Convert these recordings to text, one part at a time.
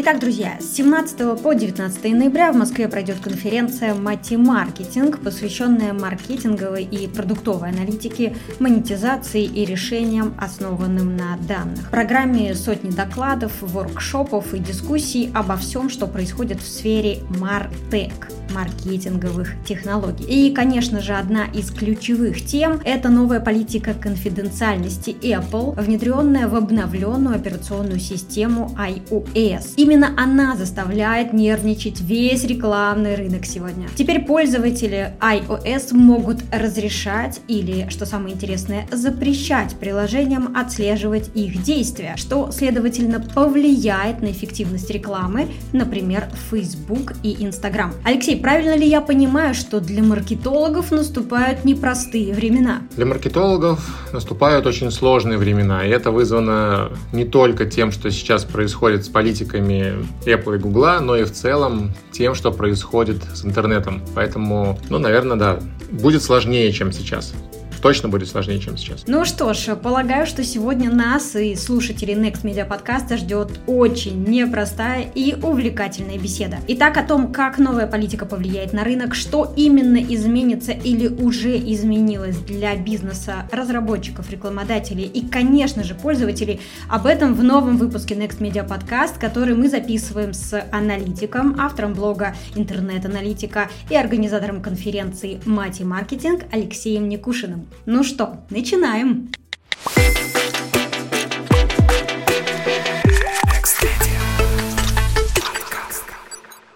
Итак, друзья, с 17 по 19 ноября в Москве пройдет конференция «Мати-маркетинг», посвященная маркетинговой и продуктовой аналитике, монетизации и решениям, основанным на данных. В программе сотни докладов, воркшопов и дискуссий обо всем, что происходит в сфере Мартек маркетинговых технологий. И, конечно же, одна из ключевых тем – это новая политика конфиденциальности Apple, внедренная в обновленную операционную систему iOS. Именно она заставляет нервничать весь рекламный рынок сегодня. Теперь пользователи iOS могут разрешать или, что самое интересное, запрещать приложениям отслеживать их действия, что, следовательно, повлияет на эффективность рекламы, например, Facebook и Instagram. Алексей, правильно ли я понимаю, что для маркетологов наступают непростые времена? Для маркетологов наступают очень сложные времена, и это вызвано не только тем, что сейчас происходит с политиками Apple и Google, но и в целом тем, что происходит с интернетом. Поэтому, ну, наверное, да, будет сложнее, чем сейчас точно будет сложнее, чем сейчас. Ну что ж, полагаю, что сегодня нас и слушателей Next Media подкаста ждет очень непростая и увлекательная беседа. Итак, о том, как новая политика повлияет на рынок, что именно изменится или уже изменилось для бизнеса, разработчиков, рекламодателей и, конечно же, пользователей, об этом в новом выпуске Next Media подкаст, который мы записываем с аналитиком, автором блога «Интернет-аналитика» и организатором конференции «Мати маркетинг» Алексеем Никушиным. Ну что, начинаем!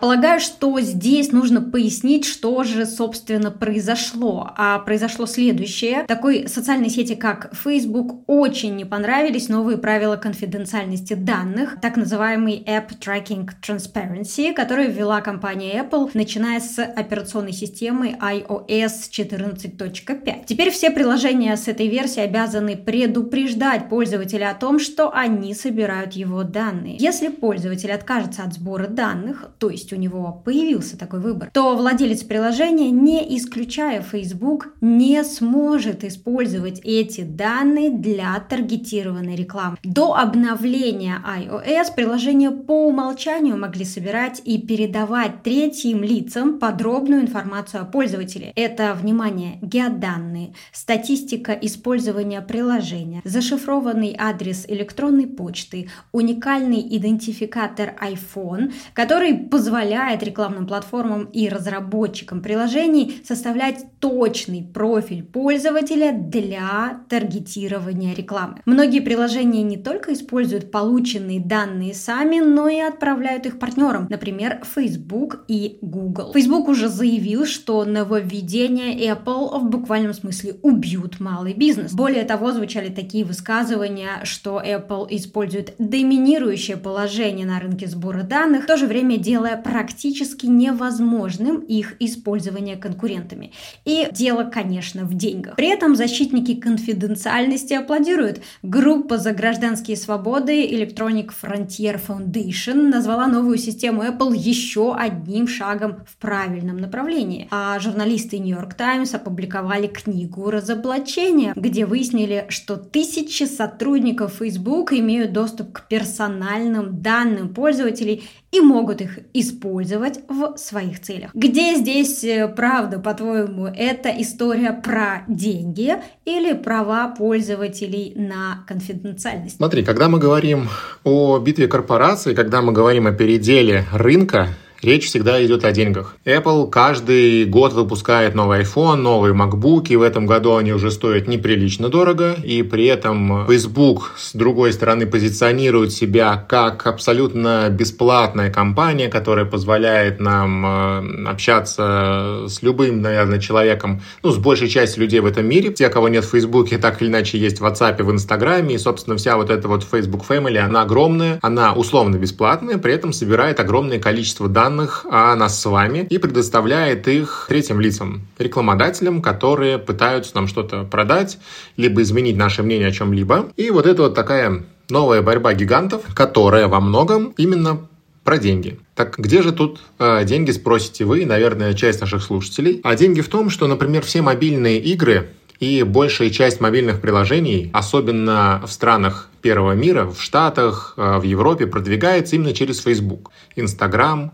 Полагаю, что здесь нужно пояснить, что же, собственно, произошло. А произошло следующее. Такой социальной сети, как Facebook, очень не понравились новые правила конфиденциальности данных, так называемый App Tracking Transparency, который ввела компания Apple, начиная с операционной системы iOS 14.5. Теперь все приложения с этой версии обязаны предупреждать пользователя о том, что они собирают его данные. Если пользователь откажется от сбора данных, то есть у него появился такой выбор, то владелец приложения, не исключая Facebook, не сможет использовать эти данные для таргетированной рекламы. До обновления iOS приложения по умолчанию могли собирать и передавать третьим лицам подробную информацию о пользователе. Это, внимание, геоданные, статистика использования приложения, зашифрованный адрес электронной почты, уникальный идентификатор iPhone, который позволяет позволяет рекламным платформам и разработчикам приложений составлять точный профиль пользователя для таргетирования рекламы. Многие приложения не только используют полученные данные сами, но и отправляют их партнерам, например, Facebook и Google. Facebook уже заявил, что нововведения Apple в буквальном смысле убьют малый бизнес. Более того, звучали такие высказывания, что Apple использует доминирующее положение на рынке сбора данных, в то же время делая практически невозможным их использование конкурентами. И дело, конечно, в деньгах. При этом защитники конфиденциальности аплодируют. Группа за гражданские свободы Electronic Frontier Foundation назвала новую систему Apple еще одним шагом в правильном направлении. А журналисты New York Times опубликовали книгу разоблачения, где выяснили, что тысячи сотрудников Facebook имеют доступ к персональным данным пользователей и могут их использовать в своих целях. Где здесь э, правда, по-твоему, это история про деньги или права пользователей на конфиденциальность? Смотри, когда мы говорим о битве корпораций, когда мы говорим о переделе рынка, Речь всегда идет о деньгах. Apple каждый год выпускает новый iPhone, новые MacBook, и в этом году они уже стоят неприлично дорого, и при этом Facebook, с другой стороны, позиционирует себя как абсолютно бесплатная компания, которая позволяет нам э, общаться с любым, наверное, человеком, ну, с большей частью людей в этом мире. Те, кого нет в Facebook, так или иначе есть в WhatsApp, в Инстаграме, и, собственно, вся вот эта вот Facebook Family, она огромная, она условно бесплатная, при этом собирает огромное количество данных данных о нас с вами и предоставляет их третьим лицам, рекламодателям, которые пытаются нам что-то продать, либо изменить наше мнение о чем-либо. И вот это вот такая новая борьба гигантов, которая во многом именно про деньги. Так где же тут э, деньги, спросите вы, наверное, часть наших слушателей. А деньги в том, что, например, все мобильные игры и большая часть мобильных приложений, особенно в странах первого мира, в Штатах, э, в Европе продвигается именно через Facebook, Instagram.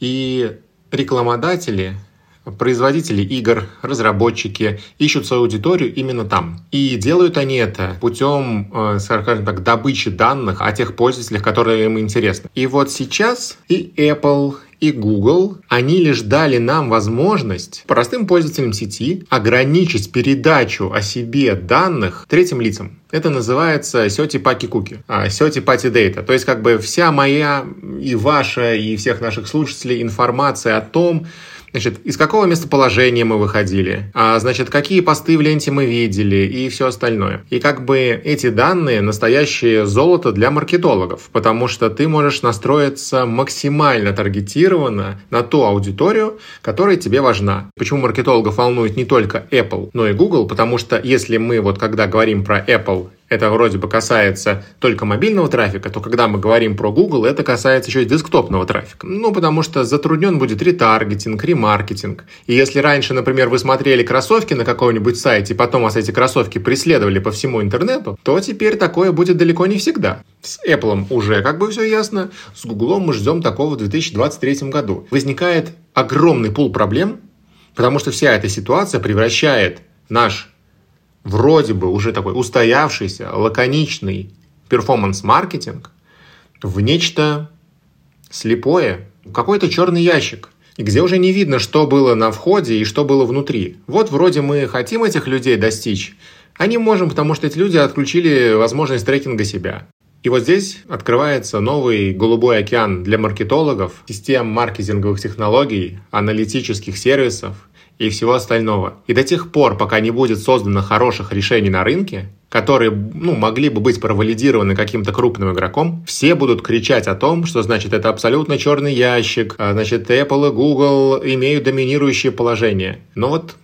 И рекламодатели Производители игр, разработчики ищут свою аудиторию именно там. И делают они это путем, э, скажем так, добычи данных о тех пользователях, которые им интересны. И вот сейчас и Apple, и Google, они лишь дали нам возможность простым пользователям сети ограничить передачу о себе данных третьим лицам. Это называется сети паки куки, сети пати дейта. То есть как бы вся моя и ваша и всех наших слушателей информация о том, Значит, из какого местоположения мы выходили, а, значит, какие посты в ленте мы видели и все остальное. И как бы эти данные настоящее золото для маркетологов, потому что ты можешь настроиться максимально таргетированно на ту аудиторию, которая тебе важна. Почему маркетологов волнует не только Apple, но и Google, потому что если мы вот когда говорим про Apple это вроде бы касается только мобильного трафика, то когда мы говорим про Google, это касается еще и десктопного трафика. Ну, потому что затруднен будет ретаргетинг, ремаркетинг. И если раньше, например, вы смотрели кроссовки на каком-нибудь сайте, и потом вас эти кроссовки преследовали по всему интернету, то теперь такое будет далеко не всегда. С Apple уже как бы все ясно, с Google мы ждем такого в 2023 году. Возникает огромный пул проблем, потому что вся эта ситуация превращает наш вроде бы уже такой устоявшийся, лаконичный перформанс-маркетинг в нечто слепое, какой-то черный ящик, где уже не видно, что было на входе и что было внутри. Вот вроде мы хотим этих людей достичь, а не можем, потому что эти люди отключили возможность трекинга себя. И вот здесь открывается новый голубой океан для маркетологов, систем маркетинговых технологий, аналитических сервисов и всего остального. И до тех пор, пока не будет создано хороших решений на рынке, которые ну, могли бы быть провалидированы каким-то крупным игроком, все будут кричать о том, что значит это абсолютно черный ящик, а, значит Apple и Google имеют доминирующее положение. Но вот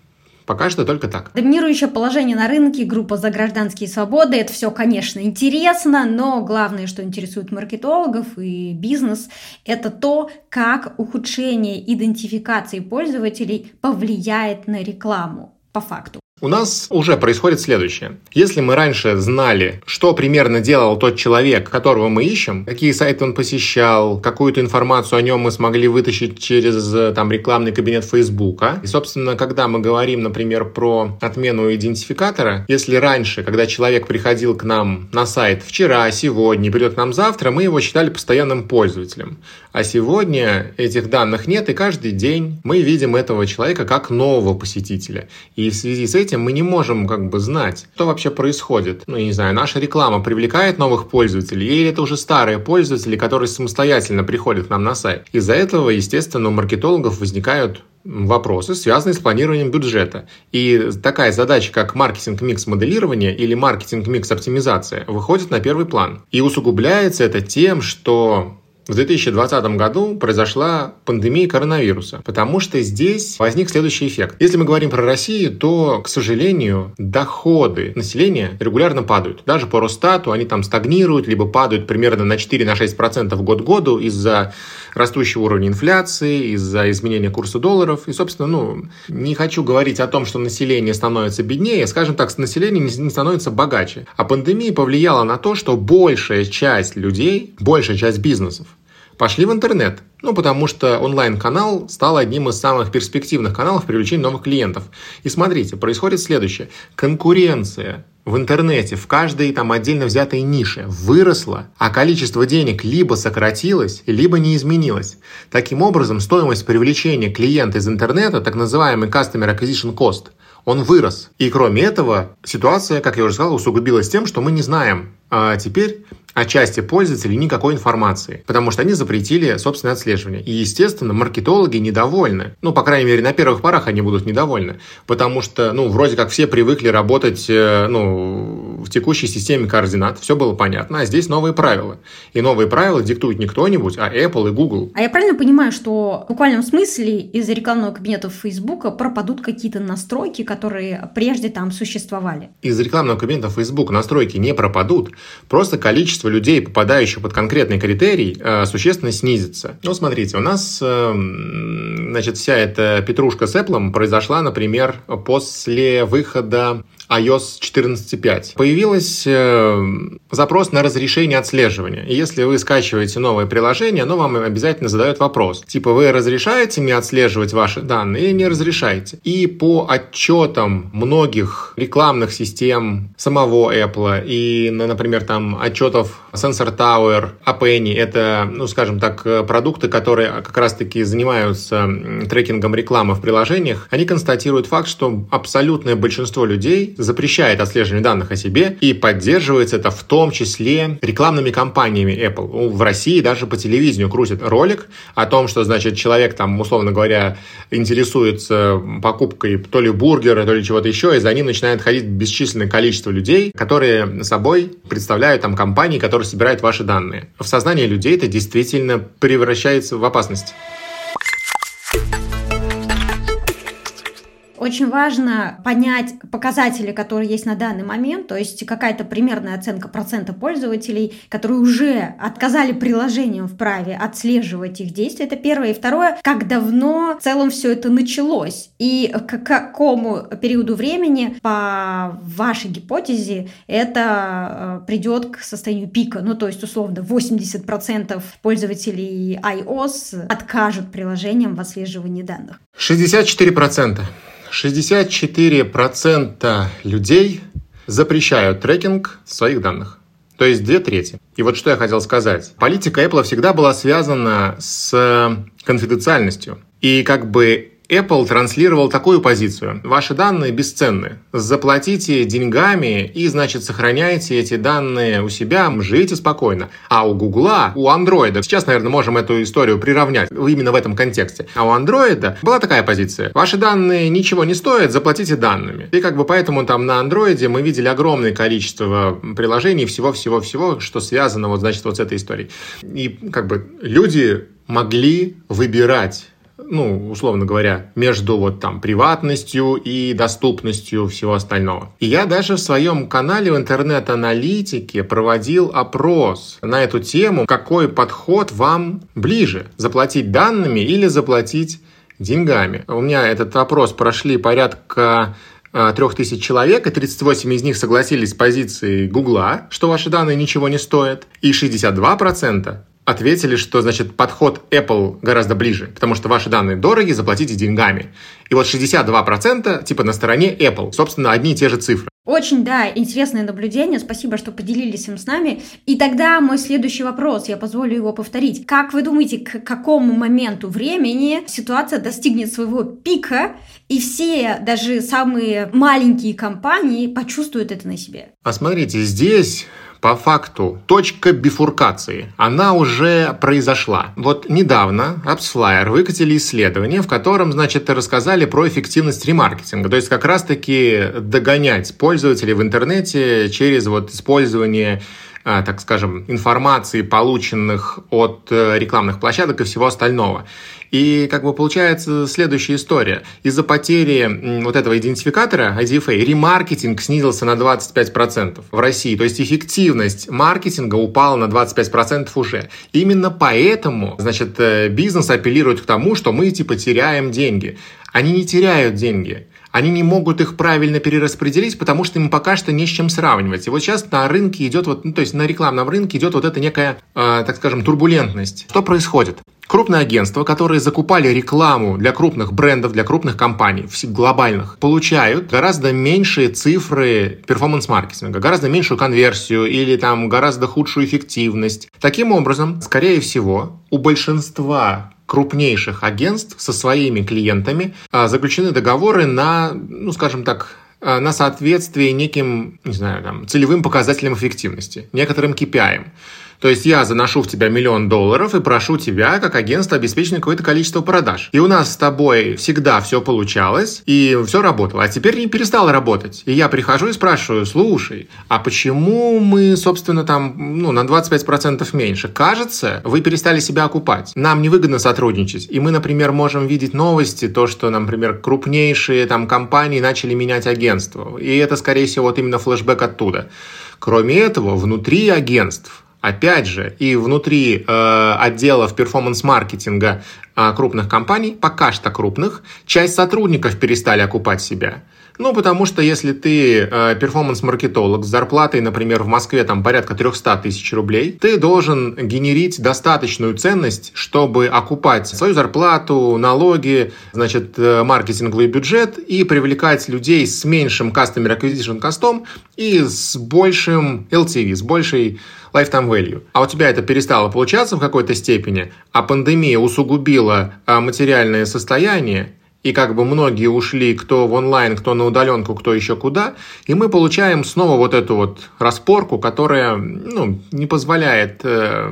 Пока что только так. Доминирующее положение на рынке, группа за гражданские свободы, это все, конечно, интересно, но главное, что интересует маркетологов и бизнес, это то, как ухудшение идентификации пользователей повлияет на рекламу по факту. У нас уже происходит следующее. Если мы раньше знали, что примерно делал тот человек, которого мы ищем, какие сайты он посещал, какую-то информацию о нем мы смогли вытащить через там, рекламный кабинет Фейсбука. И, собственно, когда мы говорим, например, про отмену идентификатора, если раньше, когда человек приходил к нам на сайт вчера, сегодня, придет к нам завтра, мы его считали постоянным пользователем. А сегодня этих данных нет, и каждый день мы видим этого человека как нового посетителя. И в связи с этим этим мы не можем как бы знать, что вообще происходит. Ну, я не знаю, наша реклама привлекает новых пользователей, или это уже старые пользователи, которые самостоятельно приходят к нам на сайт. Из-за этого, естественно, у маркетологов возникают вопросы, связанные с планированием бюджета. И такая задача, как маркетинг-микс моделирования или маркетинг-микс оптимизация, выходит на первый план. И усугубляется это тем, что в 2020 году произошла пандемия коронавируса, потому что здесь возник следующий эффект. Если мы говорим про Россию, то, к сожалению, доходы населения регулярно падают. Даже по Росстату они там стагнируют, либо падают примерно на 4-6% год к году из-за растущего уровня инфляции, из-за изменения курса долларов. И, собственно, ну, не хочу говорить о том, что население становится беднее, скажем так, население не становится богаче. А пандемия повлияла на то, что большая часть людей, большая часть бизнесов пошли в интернет. Ну, потому что онлайн-канал стал одним из самых перспективных каналов привлечения новых клиентов. И смотрите, происходит следующее. Конкуренция в интернете, в каждой там отдельно взятой нише выросла, а количество денег либо сократилось, либо не изменилось. Таким образом, стоимость привлечения клиента из интернета, так называемый Customer Acquisition Cost, он вырос. И кроме этого, ситуация, как я уже сказал, усугубилась тем, что мы не знаем, а теперь о части пользователей никакой информации, потому что они запретили собственное отслеживание. И, естественно, маркетологи недовольны. Ну, по крайней мере, на первых порах они будут недовольны, потому что, ну, вроде как все привыкли работать, э, ну, в текущей системе координат, все было понятно, а здесь новые правила. И новые правила диктует не кто-нибудь, а Apple и Google. А я правильно понимаю, что в буквальном смысле из рекламного кабинета Facebook пропадут какие-то настройки, которые прежде там существовали? Из рекламного кабинета Facebook настройки не пропадут, просто количество людей, попадающих под конкретный критерий, э, существенно снизится. Ну, смотрите, у нас, э, значит, вся эта петрушка с Apple произошла, например, после выхода iOS 14.5 появилась э, запрос на разрешение отслеживания. И если вы скачиваете новое приложение, оно вам обязательно задает вопрос. Типа, вы разрешаете мне отслеживать ваши данные или не разрешаете? И по отчетам многих рекламных систем самого Apple и, например, там отчетов Sensor Tower, Appenny, это, ну, скажем так, продукты, которые как раз-таки занимаются трекингом рекламы в приложениях, они констатируют факт, что абсолютное большинство людей запрещает отслеживание данных о себе и поддерживается это в том числе рекламными компаниями Apple. В России даже по телевидению крутят ролик о том, что, значит, человек там, условно говоря, интересуется покупкой то ли бургера, то ли чего-то еще, и за ним начинает ходить бесчисленное количество людей, которые собой представляют там компании, которые собирают ваши данные. В сознании людей это действительно превращается в опасность. Очень важно понять показатели, которые есть на данный момент, то есть какая-то примерная оценка процента пользователей, которые уже отказали приложениям в праве отслеживать их действия. Это первое. И второе, как давно в целом все это началось и к какому периоду времени, по вашей гипотезе, это э, придет к состоянию пика. Ну, то есть, условно, 80% пользователей iOS откажут приложениям в отслеживании данных. 64%. 64% людей запрещают трекинг своих данных. То есть две трети. И вот что я хотел сказать. Политика Apple всегда была связана с конфиденциальностью. И как бы Apple транслировал такую позицию. Ваши данные бесценны. Заплатите деньгами и, значит, сохраняйте эти данные у себя, живите спокойно. А у Гугла, у Андроида, сейчас, наверное, можем эту историю приравнять именно в этом контексте. А у Андроида была такая позиция. Ваши данные ничего не стоят, заплатите данными. И как бы поэтому там на Андроиде мы видели огромное количество приложений, всего-всего-всего, что связано вот, значит, вот с этой историей. И как бы люди могли выбирать ну, условно говоря, между вот там приватностью и доступностью всего остального. И я даже в своем канале в интернет-аналитике проводил опрос на эту тему, какой подход вам ближе, заплатить данными или заплатить деньгами. У меня этот опрос прошли порядка а, трех тысяч человек, и 38 из них согласились с позицией Гугла, что ваши данные ничего не стоят, и 62% ответили, что, значит, подход Apple гораздо ближе, потому что ваши данные дороги, заплатите деньгами. И вот 62% типа на стороне Apple. Собственно, одни и те же цифры. Очень, да, интересное наблюдение. Спасибо, что поделились им с нами. И тогда мой следующий вопрос, я позволю его повторить. Как вы думаете, к какому моменту времени ситуация достигнет своего пика, и все, даже самые маленькие компании почувствуют это на себе? А смотрите, здесь по факту точка бифуркации, она уже произошла. Вот недавно AppsFlyer выкатили исследование, в котором, значит, рассказали про эффективность ремаркетинга. То есть как раз-таки догонять пользователей в интернете через вот использование а, так скажем, информации, полученных от э, рекламных площадок и всего остального. И как бы получается следующая история. Из-за потери вот этого идентификатора IDFA ремаркетинг снизился на 25% в России. То есть эффективность маркетинга упала на 25% уже. Именно поэтому, значит, э, бизнес апеллирует к тому, что мы типа теряем деньги. Они не теряют деньги они не могут их правильно перераспределить, потому что им пока что не с чем сравнивать. И вот сейчас на рынке идет вот, ну, то есть на рекламном рынке идет вот эта некая, э, так скажем, турбулентность. Что происходит? Крупные агентства, которые закупали рекламу для крупных брендов, для крупных компаний, глобальных, получают гораздо меньшие цифры перформанс-маркетинга, гораздо меньшую конверсию или там гораздо худшую эффективность. Таким образом, скорее всего, у большинства крупнейших агентств со своими клиентами а, заключены договоры на, ну, скажем так, а, на соответствие неким, не знаю, там, целевым показателям эффективности, некоторым KPI. То есть я заношу в тебя миллион долларов и прошу тебя, как агентство, обеспечить какое-то количество продаж. И у нас с тобой всегда все получалось, и все работало. А теперь не перестало работать. И я прихожу и спрашиваю, слушай, а почему мы, собственно, там, ну, на 25% меньше? Кажется, вы перестали себя окупать. Нам невыгодно сотрудничать. И мы, например, можем видеть новости, то, что, например, крупнейшие там компании начали менять агентство. И это, скорее всего, вот именно флешбэк оттуда. Кроме этого, внутри агентств Опять же, и внутри э, отделов перформанс-маркетинга э, крупных компаний, пока что крупных, часть сотрудников перестали окупать себя. Ну, потому что если ты э, перформанс-маркетолог с зарплатой, например, в Москве там порядка 300 тысяч рублей, ты должен генерить достаточную ценность, чтобы окупать свою зарплату, налоги, значит, э, маркетинговый бюджет и привлекать людей с меньшим customer acquisition костом и с большим LTV, с большей lifetime value. А у тебя это перестало получаться в какой-то степени, а пандемия усугубила а, материальное состояние, и как бы многие ушли кто в онлайн, кто на удаленку, кто еще куда, и мы получаем снова вот эту вот распорку, которая ну, не позволяет э,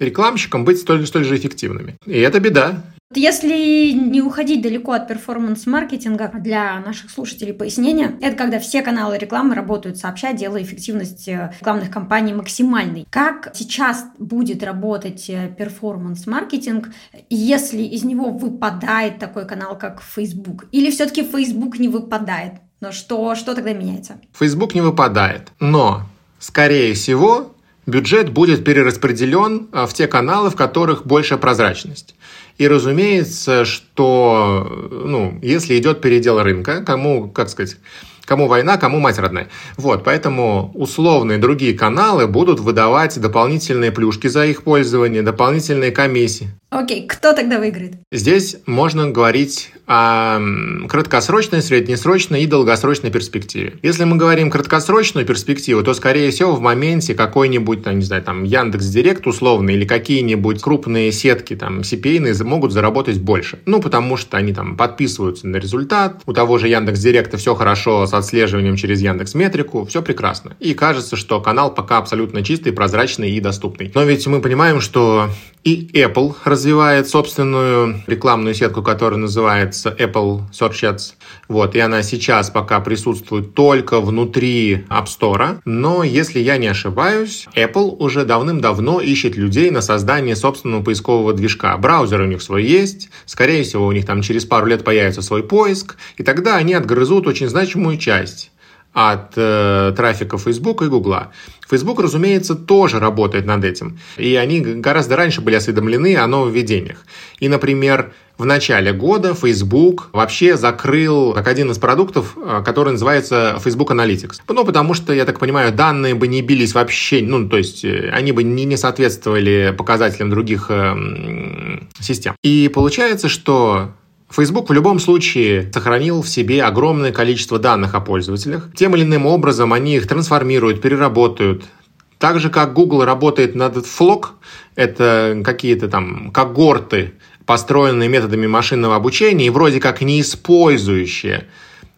рекламщикам быть столь, столь же эффективными. И это беда. Если не уходить далеко от перформанс-маркетинга, для наших слушателей пояснения, это когда все каналы рекламы работают сообща, делая эффективность э, рекламных кампаний максимальной. Как сейчас будет работать э, перформанс-маркетинг, если из него выпадает такой канал, как Facebook? Или все-таки Facebook не выпадает? Но что, что тогда меняется? Facebook не выпадает, но, скорее всего, бюджет будет перераспределен э, в те каналы, в которых большая прозрачность. И разумеется, что ну, если идет передел рынка, кому, как сказать, Кому война, кому мать родная. Вот, поэтому условные другие каналы будут выдавать дополнительные плюшки за их пользование, дополнительные комиссии. Окей, кто тогда выиграет? Здесь можно говорить о краткосрочной, среднесрочной и долгосрочной перспективе. Если мы говорим краткосрочную перспективу, то, скорее всего, в моменте какой-нибудь, там, не знаю, там, Яндекс Директ условно или какие-нибудь крупные сетки, там, CPA могут заработать больше. Ну, потому что они там подписываются на результат, у того же Яндекс Директа все хорошо с отслеживанием через Яндекс Метрику, все прекрасно. И кажется, что канал пока абсолютно чистый, прозрачный и доступный. Но ведь мы понимаем, что и Apple развивает собственную рекламную сетку, которая называется Apple Search Ads. Вот, и она сейчас пока присутствует только внутри App Store. Но, если я не ошибаюсь, Apple уже давным-давно ищет людей на создание собственного поискового движка. Браузер у них свой есть. Скорее всего, у них там через пару лет появится свой поиск. И тогда они отгрызут очень значимую часть от э, трафика Facebook и Google. Facebook, разумеется, тоже работает над этим. И они гораздо раньше были осведомлены о нововведениях. И, например, в начале года Facebook вообще закрыл как один из продуктов, э, который называется Facebook Analytics. Ну, потому что, я так понимаю, данные бы не бились вообще, ну, то есть э, они бы не, не соответствовали показателям других э, систем. И получается, что Facebook в любом случае сохранил в себе огромное количество данных о пользователях. Тем или иным образом они их трансформируют, переработают. Так же, как Google работает над Flock, это какие-то там когорты, построенные методами машинного обучения и вроде как не использующие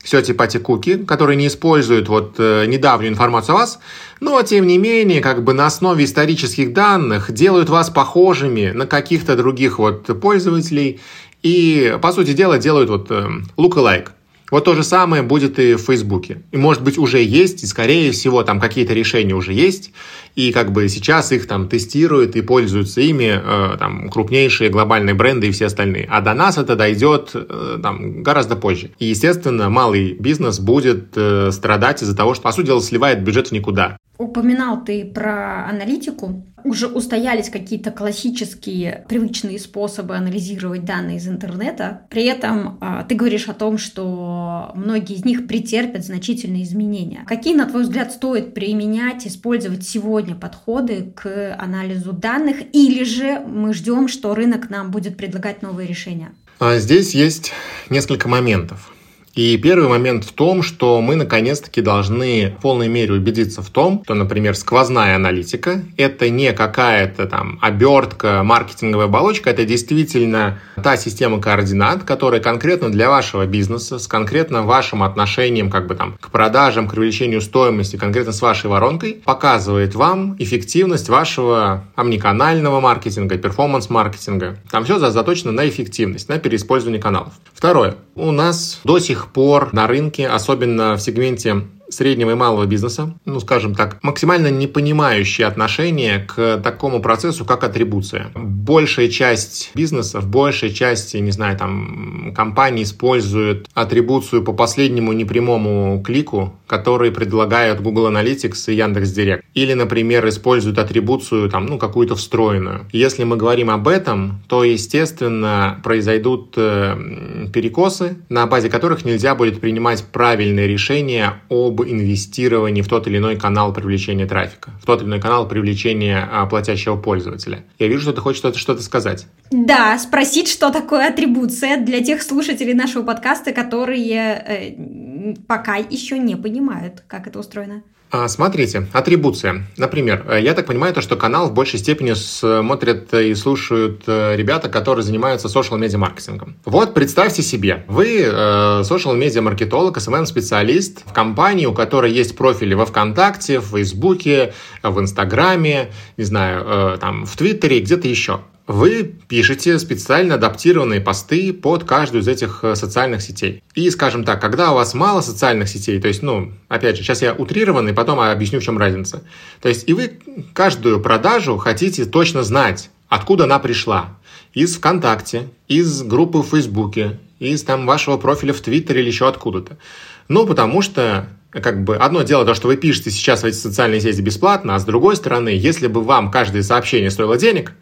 все типати куки, которые не используют вот э, недавнюю информацию о вас, но тем не менее как бы на основе исторических данных делают вас похожими на каких-то других вот пользователей и, по сути дела, делают вот look-alike. Вот то же самое будет и в Фейсбуке. И, может быть, уже есть, и, скорее всего, там какие-то решения уже есть, и как бы сейчас их там тестируют и пользуются ими э, там крупнейшие глобальные бренды и все остальные. А до нас это дойдет э, там гораздо позже. И, естественно, малый бизнес будет э, страдать из-за того, что, по сути дела, сливает бюджет в никуда. Упоминал ты про аналитику. Уже устоялись какие-то классические привычные способы анализировать данные из интернета. При этом э, ты говоришь о том, что многие из них претерпят значительные изменения. Какие, на твой взгляд, стоит применять, использовать сегодня подходы к анализу данных? Или же мы ждем, что рынок нам будет предлагать новые решения? А здесь есть несколько моментов. И первый момент в том, что мы наконец-таки должны в полной мере убедиться в том, что, например, сквозная аналитика — это не какая-то там обертка, маркетинговая оболочка, это действительно та система координат, которая конкретно для вашего бизнеса, с конкретно вашим отношением как бы там к продажам, к привлечению стоимости, конкретно с вашей воронкой, показывает вам эффективность вашего омниканального маркетинга, перформанс-маркетинга. Там все заточено на эффективность, на переиспользование каналов. Второе. У нас до сих пор на рынке, особенно в сегменте среднего и малого бизнеса, ну, скажем так, максимально не понимающие отношение к такому процессу, как атрибуция. Большая часть бизнесов, большая часть, не знаю, там, компаний используют атрибуцию по последнему непрямому клику, который предлагают Google Analytics и Яндекс.Директ. Или, например, используют атрибуцию, там, ну, какую-то встроенную. Если мы говорим об этом, то, естественно, произойдут э, перекосы, на базе которых нельзя будет принимать правильные решения об инвестировании в тот или иной канал привлечения трафика, в тот или иной канал привлечения а, платящего пользователя. Я вижу, что ты хочешь что-то что сказать. Да, спросить, что такое атрибуция для тех слушателей нашего подкаста, которые э, пока еще не понимают, как это устроено. А, смотрите, атрибуция. Например, э, я так понимаю, то, что канал в большей степени смотрят и слушают э, ребята, которые занимаются social-медиа маркетингом. Вот представьте себе, вы social-медиа маркетолог, SMM-специалист в компании, у которой есть профили во ВКонтакте, в Фейсбуке, в Инстаграме, не знаю, э, там, в Твиттере, где-то еще. Вы пишете специально адаптированные посты под каждую из этих э, социальных сетей. И, скажем так, когда у вас мало социальных сетей, то есть, ну, опять же, сейчас я утрированный, потом объясню, в чем разница. То есть, и вы каждую продажу хотите точно знать, откуда она пришла. Из ВКонтакте, из группы в Фейсбуке, из там вашего профиля в Твиттере или еще откуда-то. Ну, потому что как бы одно дело то, что вы пишете сейчас в эти социальные сети бесплатно, а с другой стороны, если бы вам каждое сообщение стоило денег,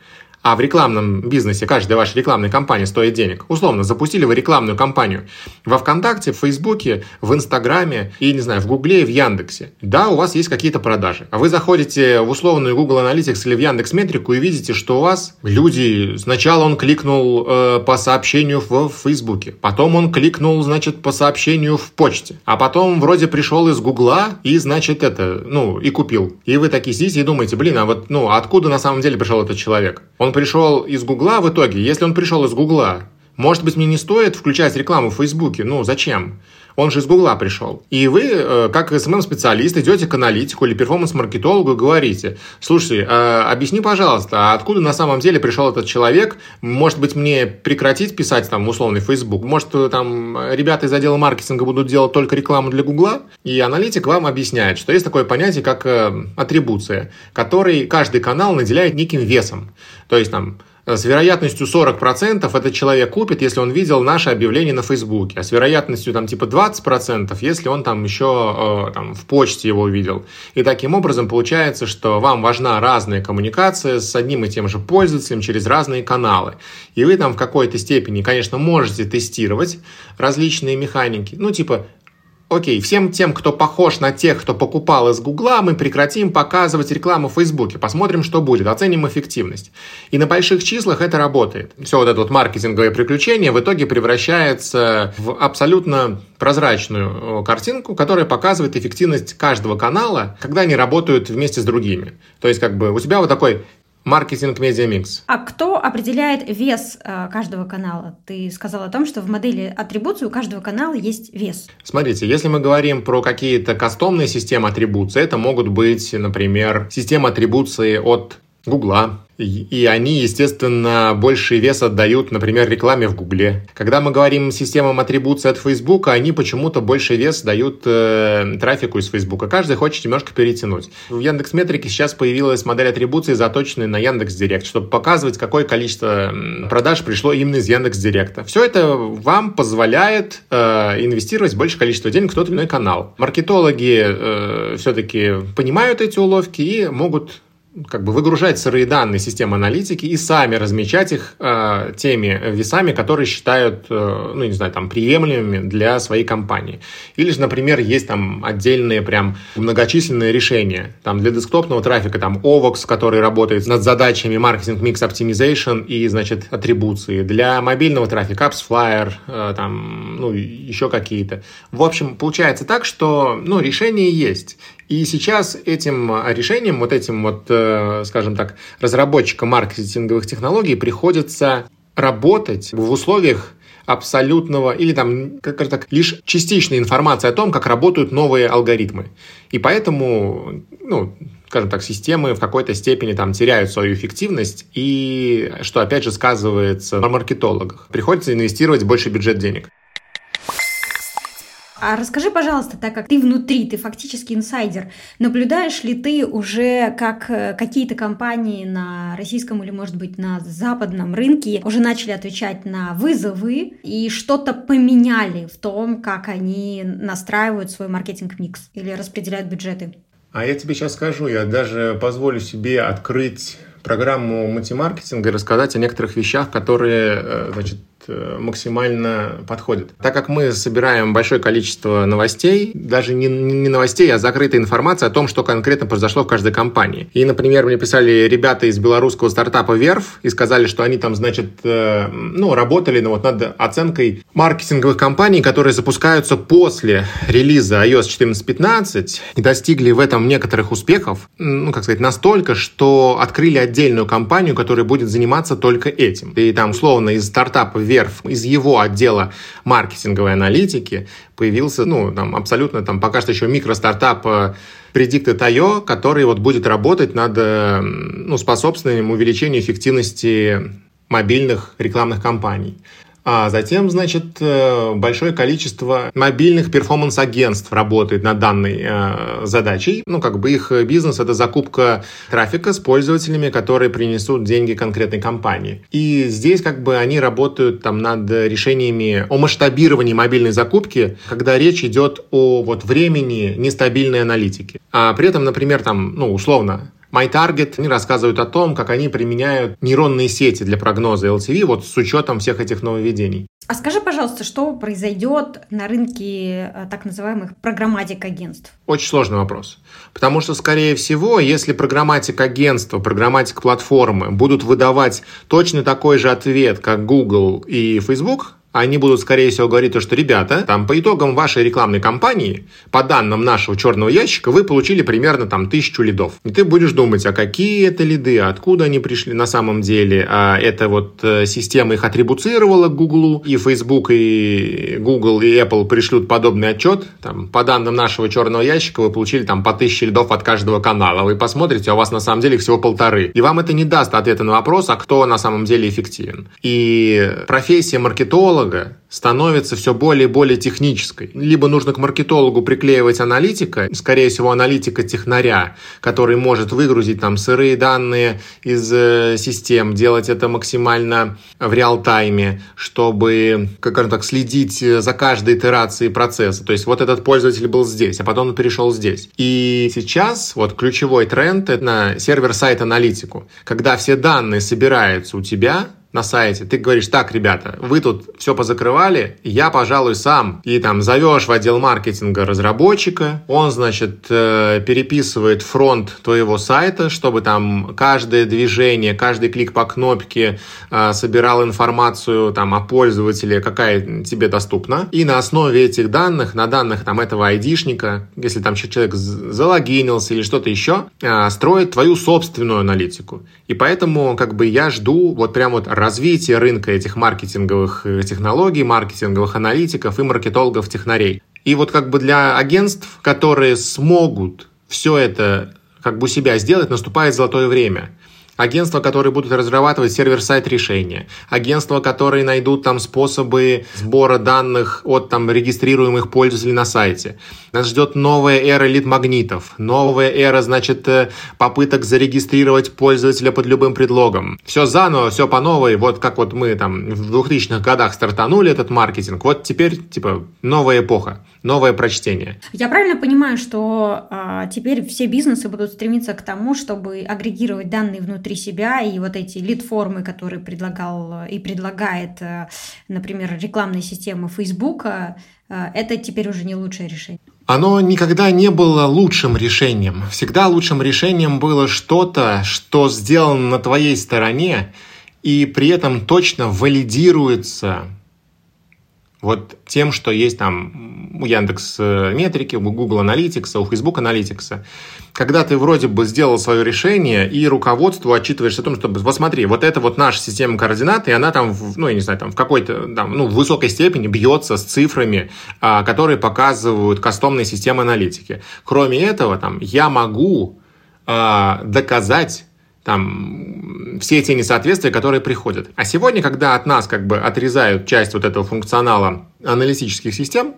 а в рекламном бизнесе каждая ваша рекламная кампания стоит денег. Условно, запустили вы рекламную кампанию во ВКонтакте, в Фейсбуке, в Инстаграме и, не знаю, в Гугле и в Яндексе. Да, у вас есть какие-то продажи. А вы заходите в условную Google Analytics или в Яндекс Метрику и видите, что у вас люди... Сначала он кликнул э, по сообщению в Фейсбуке, потом он кликнул, значит, по сообщению в почте, а потом вроде пришел из Гугла и, значит, это, ну, и купил. И вы такие сидите и думаете, блин, а вот, ну, откуда на самом деле пришел этот человек? Он пришел из Гугла в итоге, если он пришел из Гугла, может быть, мне не стоит включать рекламу в Фейсбуке? Ну, зачем? Он же из Гугла пришел. И вы, э, как SMM-специалист, идете к аналитику или перформанс-маркетологу и говорите, слушай, э, объясни, пожалуйста, а откуда на самом деле пришел этот человек? Может быть, мне прекратить писать там условный Facebook? Может, э, там ребята из отдела маркетинга будут делать только рекламу для Гугла? И аналитик вам объясняет, что есть такое понятие, как атрибуция, который каждый канал наделяет неким весом. То есть там с вероятностью 40% этот человек купит, если он видел наше объявление на Фейсбуке, а с вероятностью там типа 20%, если он там еще э, там, в почте его увидел. И таким образом получается, что вам важна разная коммуникация с одним и тем же пользователем через разные каналы. И вы там в какой-то степени, конечно, можете тестировать различные механики, ну типа Окей, всем тем, кто похож на тех, кто покупал из Гугла, мы прекратим показывать рекламу в Фейсбуке. Посмотрим, что будет, оценим эффективность. И на больших числах это работает. Все вот это вот маркетинговое приключение в итоге превращается в абсолютно прозрачную э, картинку, которая показывает эффективность каждого канала, когда они работают вместе с другими. То есть как бы у тебя вот такой Маркетинг Медиа Микс. А кто определяет вес э, каждого канала? Ты сказал о том, что в модели атрибуции у каждого канала есть вес. Смотрите, если мы говорим про какие-то кастомные системы атрибуции, это могут быть, например, системы атрибуции от Гугла, и они, естественно, больший вес отдают, например, рекламе в Гугле. Когда мы говорим системам атрибуции от Фейсбука, они почему-то больший вес дают э, трафику из Фейсбука. Каждый хочет немножко перетянуть. В Яндекс Метрике сейчас появилась модель атрибуции, заточенная на Яндекс Директ, чтобы показывать, какое количество продаж пришло именно из Яндекс Директа. Все это вам позволяет э, инвестировать больше количества денег в тот или иной канал. Маркетологи э, все-таки понимают эти уловки и могут как бы выгружать сырые данные системы аналитики и сами размечать их э, теми весами, которые считают, э, ну, не знаю, там, приемлемыми для своей компании. Или же, например, есть там отдельные прям многочисленные решения. Там для десктопного трафика там OVOX, который работает над задачами маркетинг микс optimization и, значит, атрибуции. Для мобильного трафика AppsFlyer, э, там, ну, еще какие-то. В общем, получается так, что, ну, решение есть. И сейчас этим решением, вот этим вот, э, скажем так, разработчикам маркетинговых технологий приходится работать в условиях абсолютного или там как так лишь частичной информации о том, как работают новые алгоритмы. И поэтому, ну, скажем так, системы в какой-то степени там теряют свою эффективность и, что опять же сказывается на маркетологах. Приходится инвестировать больше бюджет денег. А расскажи, пожалуйста, так как ты внутри, ты фактически инсайдер, наблюдаешь ли ты уже, как э, какие-то компании на российском или, может быть, на западном рынке уже начали отвечать на вызовы и что-то поменяли в том, как они настраивают свой маркетинг-микс или распределяют бюджеты? А я тебе сейчас скажу, я даже позволю себе открыть программу мультимаркетинга и рассказать о некоторых вещах, которые, э, значит, максимально подходит. Так как мы собираем большое количество новостей, даже не, не новостей, а закрытой информации о том, что конкретно произошло в каждой компании. И, например, мне писали ребята из белорусского стартапа Верф и сказали, что они там, значит, э, ну, работали ну, вот над оценкой маркетинговых компаний, которые запускаются после релиза iOS 14.15 и достигли в этом некоторых успехов, ну, как сказать, настолько, что открыли отдельную компанию, которая будет заниматься только этим. И там, условно, из стартапа Верф Верф из его отдела маркетинговой аналитики появился, ну, там, абсолютно, там, пока что еще микростартап э, Predicted.io, который вот будет работать над, э, ну, способствованием увеличению эффективности мобильных рекламных кампаний. А затем, значит, э, большое количество мобильных перформанс-агентств работает над данной э, задачей. Ну, как бы их бизнес — это закупка трафика с пользователями, которые принесут деньги конкретной компании. И здесь как бы они работают там над решениями о масштабировании мобильной закупки, когда речь идет о вот времени нестабильной аналитики. А при этом, например, там, ну, условно, MyTarget, они рассказывают о том, как они применяют нейронные сети для прогноза LTV вот с учетом всех этих нововведений. А скажи, пожалуйста, что произойдет на рынке э, так называемых программатик агентств? Очень сложный вопрос. Потому что, скорее всего, если программатик агентства, программатик платформы будут выдавать точно такой же ответ, как Google и Facebook, они будут, скорее всего, говорить то, что, ребята, там, по итогам вашей рекламной кампании, по данным нашего черного ящика, вы получили примерно там тысячу лидов. И ты будешь думать, а какие это лиды, откуда они пришли на самом деле, а это вот э, система их атрибуцировала к Google, и Facebook, и Google, и Apple пришлют подобный отчет, там, по данным нашего черного ящика вы получили там по тысяче лидов от каждого канала. Вы посмотрите, а у вас на самом деле всего полторы. И вам это не даст ответа на вопрос, а кто на самом деле эффективен. И профессия маркетолога маркетолога становится все более и более технической. Либо нужно к маркетологу приклеивать аналитика, скорее всего, аналитика-технаря, который может выгрузить там сырые данные из э, систем, делать это максимально в реал-тайме, чтобы, как так, следить за каждой итерацией процесса. То есть вот этот пользователь был здесь, а потом он перешел здесь. И сейчас вот ключевой тренд — это сервер-сайт аналитику. Когда все данные собираются у тебя, на сайте, ты говоришь, так, ребята, вы тут все позакрывали, я, пожалуй, сам. И там зовешь в отдел маркетинга разработчика, он, значит, э, переписывает фронт твоего сайта, чтобы там каждое движение, каждый клик по кнопке э, собирал информацию там о пользователе, какая тебе доступна. И на основе этих данных, на данных там этого айдишника, если там человек залогинился или что-то еще, э, строит твою собственную аналитику. И поэтому как бы я жду вот прям вот развития рынка этих маркетинговых э, технологий, маркетинговых аналитиков и маркетологов-технарей. И вот как бы для агентств, которые смогут все это как бы у себя сделать, наступает золотое время. Агентства, которые будут разрабатывать сервер-сайт решения. Агентства, которые найдут там способы сбора данных от там регистрируемых пользователей на сайте. Нас ждет новая эра лид-магнитов. Новая эра, значит, э, попыток зарегистрировать пользователя под любым предлогом. Все заново, все по новой. Вот как вот мы там в 2000-х годах стартанули этот маркетинг. Вот теперь, типа, новая эпоха новое прочтение. Я правильно понимаю, что а, теперь все бизнесы будут стремиться к тому, чтобы агрегировать данные внутри себя и вот эти лид-формы, которые предлагал и предлагает, э, например, рекламная система Facebook, э, это теперь уже не лучшее решение. Оно никогда не было лучшим решением. Всегда лучшим решением было что-то, что сделано на твоей стороне, и при этом точно валидируется вот тем, что есть там у Яндекс э, Метрики, у Google Analytics, у Facebook Analytics. Когда ты вроде бы сделал свое решение и руководству отчитываешься о том, что вот смотри, вот это вот наша система координат, и она там, ну, я не знаю, там в какой-то, там, ну, в высокой степени бьется с цифрами, а, которые показывают кастомные системы аналитики. Кроме этого, там, я могу а, доказать там все те несоответствия, которые приходят. А сегодня, когда от нас как бы отрезают часть вот этого функционала аналитических систем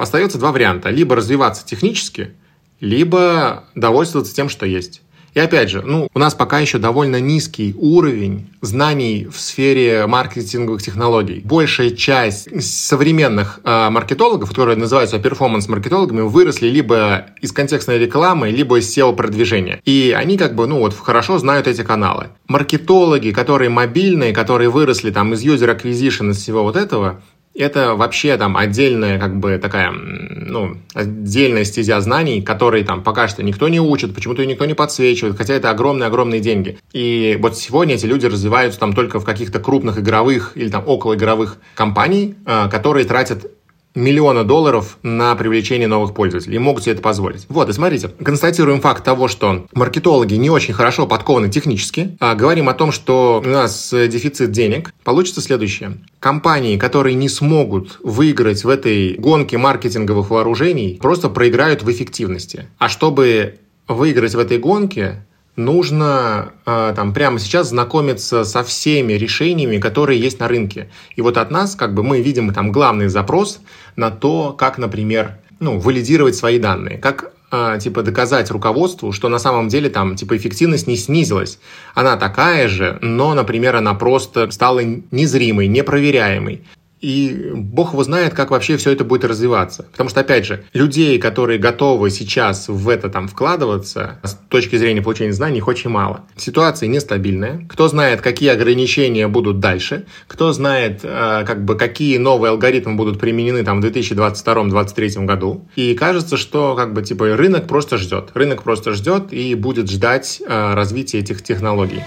остается два варианта. Либо развиваться технически, либо довольствоваться тем, что есть. И опять же, ну, у нас пока еще довольно низкий уровень знаний в сфере маркетинговых технологий. Большая часть современных э, маркетологов, которые называются перформанс-маркетологами, выросли либо из контекстной рекламы, либо из SEO-продвижения. И они как бы, ну вот, хорошо знают эти каналы. Маркетологи, которые мобильные, которые выросли там из user acquisition, из всего вот этого, это вообще там отдельная, как бы такая, ну, отдельная стезя знаний, которые там пока что никто не учит, почему-то никто не подсвечивает, хотя это огромные-огромные деньги. И вот сегодня эти люди развиваются там только в каких-то крупных игровых или там около игровых компаний, а, которые тратят миллиона долларов на привлечение новых пользователей и могут себе это позволить. Вот, и смотрите, констатируем факт того, что маркетологи не очень хорошо подкованы технически, а говорим о том, что у нас дефицит денег, получится следующее. Компании, которые не смогут выиграть в этой гонке маркетинговых вооружений, просто проиграют в эффективности. А чтобы выиграть в этой гонке, нужно э, там прямо сейчас знакомиться со всеми решениями, которые есть на рынке. И вот от нас как бы мы видим там главный запрос на то, как, например, ну, валидировать свои данные, как э, типа доказать руководству, что на самом деле там типа эффективность не снизилась. Она такая же, но, например, она просто стала незримой, непроверяемой. И бог его знает, как вообще все это будет развиваться. Потому что, опять же, людей, которые готовы сейчас в это там вкладываться, с точки зрения получения знаний, их очень мало. Ситуация нестабильная. Кто знает, какие ограничения будут дальше. Кто знает, э, как бы, какие новые алгоритмы будут применены там в 2022-2023 году. И кажется, что как бы типа рынок просто ждет. Рынок просто ждет и будет ждать э, развития этих технологий.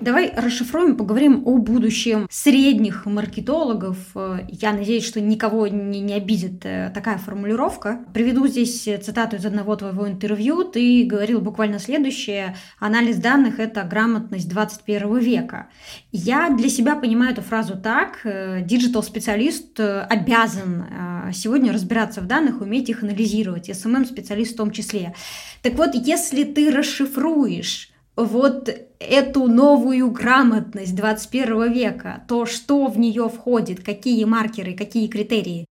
Давай расшифруем, поговорим о будущем средних маркетологов. Я надеюсь, что никого не, не обидит э, такая формулировка. Приведу здесь цитату из одного твоего интервью. Ты говорил буквально следующее. Анализ данных – это грамотность 21 века. Я для себя понимаю эту фразу так. Э, digital-специалист э, обязан сегодня разбираться в данных, уметь их анализировать. SMM-специалист в том числе. Так вот, если ты расшифруешь вот эту новую грамотность 21 века, то, что в нее входит, какие маркеры, какие критерии?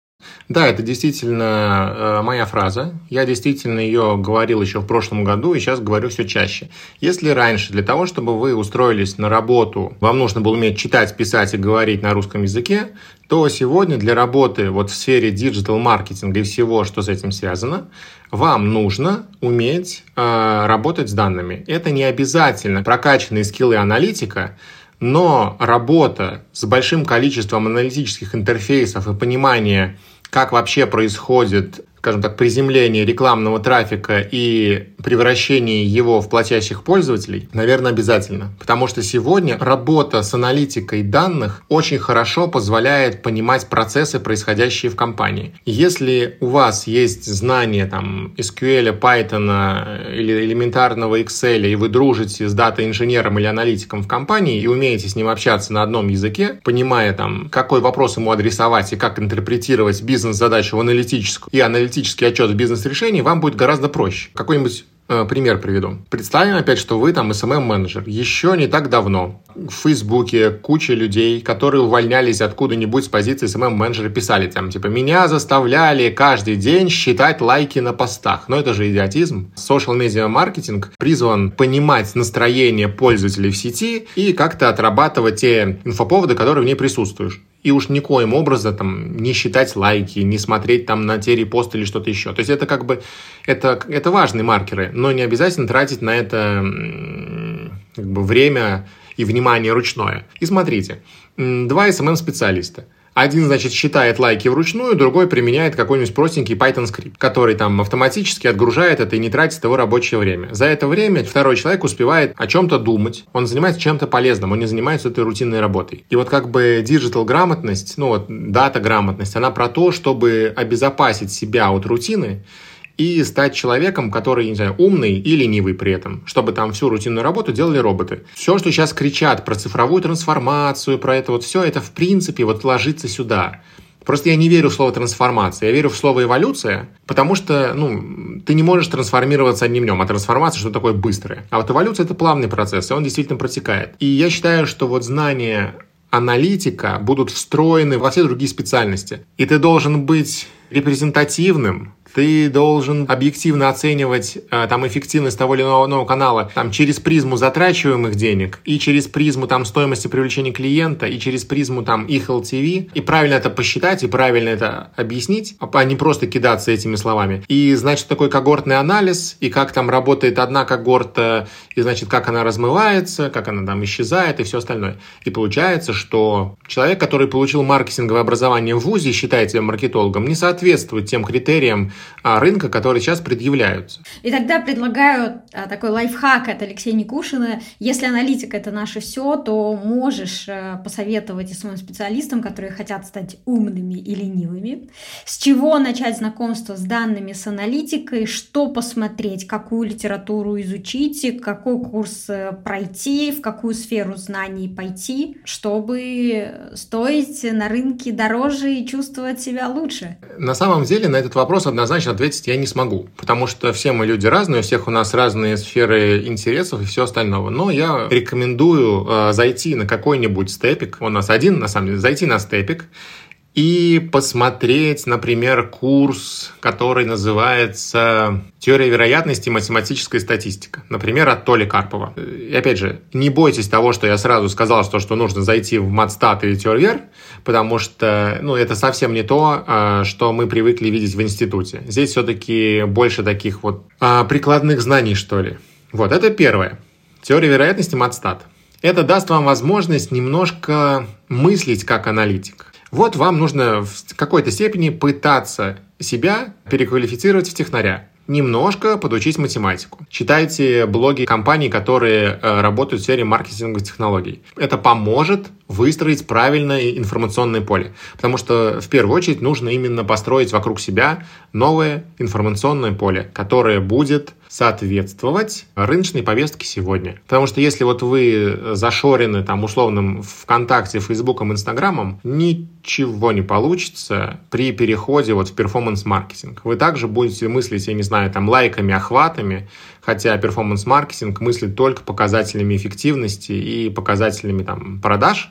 Да, это действительно э, моя фраза. Я действительно ее говорил еще в прошлом году и сейчас говорю все чаще. Если раньше для того, чтобы вы устроились на работу, вам нужно было уметь читать, писать и говорить на русском языке, то сегодня для работы вот в сфере диджитал-маркетинга и всего, что с этим связано, вам нужно уметь э, работать с данными. Это не обязательно прокачанные скиллы аналитика, но работа с большим количеством аналитических интерфейсов и понимание, как вообще происходит скажем так, приземление рекламного трафика и превращение его в платящих пользователей, наверное, обязательно. Потому что сегодня работа с аналитикой данных очень хорошо позволяет понимать процессы, происходящие в компании. Если у вас есть знания там, SQL, Python или элементарного Excel, и вы дружите с дата-инженером или аналитиком в компании и умеете с ним общаться на одном языке, понимая там, какой вопрос ему адресовать и как интерпретировать бизнес-задачу в аналитическую и аналитический отчет бизнес-решений, вам будет гораздо проще. Какой-нибудь э, пример приведу. Представим опять, что вы там SMM-менеджер. Еще не так давно в Фейсбуке куча людей, которые увольнялись откуда-нибудь с позиции SMM-менеджера, писали там, типа, меня заставляли каждый день считать лайки на постах. Но это же идиотизм. Social media маркетинг призван понимать настроение пользователей в сети и как-то отрабатывать те инфоповоды, которые в ней присутствуют и уж никоим образом там не считать лайки, не смотреть там на те репосты или что-то еще. То есть это как бы, это, это важные маркеры, но не обязательно тратить на это как бы, время и внимание ручное. И смотрите, два SMM-специалиста – один, значит, считает лайки вручную, другой применяет какой-нибудь простенький Python скрипт, который там автоматически отгружает это и не тратит его рабочее время. За это время второй человек успевает о чем-то думать, он занимается чем-то полезным, он не занимается этой рутинной работой. И вот как бы digital грамотность, ну вот data грамотность, она про то, чтобы обезопасить себя от рутины, и стать человеком, который, не знаю, умный и ленивый при этом, чтобы там всю рутинную работу делали роботы. Все, что сейчас кричат про цифровую трансформацию, про это вот все, это в принципе вот ложится сюда. Просто я не верю в слово трансформация, я верю в слово эволюция, потому что, ну, ты не можешь трансформироваться одним днем, а трансформация что такое быстрое. А вот эволюция это плавный процесс, и он действительно протекает. И я считаю, что вот знание аналитика будут встроены во все другие специальности. И ты должен быть репрезентативным, ты должен объективно оценивать э, там эффективность того или иного канала там, через призму затрачиваемых денег и через призму там стоимости привлечения клиента и через призму там их LTV и правильно это посчитать и правильно это объяснить, а не просто кидаться этими словами. И значит такой когортный анализ и как там работает одна когорта и значит как она размывается, как она там исчезает и все остальное. И получается, что человек, который получил маркетинговое образование в ВУЗе, считает себя маркетологом, не соответствует тем критериям, а, рынка, которые сейчас предъявляются. И тогда предлагаю а, такой лайфхак от Алексея Никушина. Если аналитика это наше все, то можешь а, посоветовать и своим специалистам, которые хотят стать умными и ленивыми, с чего начать знакомство с данными, с аналитикой, что посмотреть, какую литературу изучить, какой курс э, пройти, в какую сферу знаний пойти, чтобы стоить на рынке дороже и чувствовать себя лучше. На самом деле на этот вопрос однозначно однозначно ответить я не смогу, потому что все мы люди разные, у всех у нас разные сферы интересов и все остальное. Но я рекомендую э, зайти на какой-нибудь степик, у нас один, на самом деле, зайти на степик и посмотреть, например, курс, который называется «Теория вероятности и математическая статистика», например, от Толи Карпова. И опять же, не бойтесь того, что я сразу сказал, что, что нужно зайти в матстат или теорвер, потому что ну, это совсем не то, а, что мы привыкли видеть в институте. Здесь все-таки больше таких вот а, прикладных знаний, что ли. Вот, это первое. Теория вероятности матстат. Это даст вам возможность немножко мыслить как аналитик. Вот вам нужно в какой-то степени пытаться себя переквалифицировать в технаря немножко подучить математику. Читайте блоги компаний, которые э, работают в сфере маркетинговых технологий. Это поможет выстроить правильное информационное поле. Потому что в первую очередь нужно именно построить вокруг себя новое информационное поле, которое будет соответствовать рыночной повестке сегодня. Потому что если вот вы зашорены там условным ВКонтакте, Фейсбуком, Инстаграмом, ничего не получится при переходе вот в перформанс-маркетинг. Вы также будете мыслить, я не знаю, там лайками, охватами, хотя перформанс-маркетинг мыслит только показателями эффективности и показателями там продаж,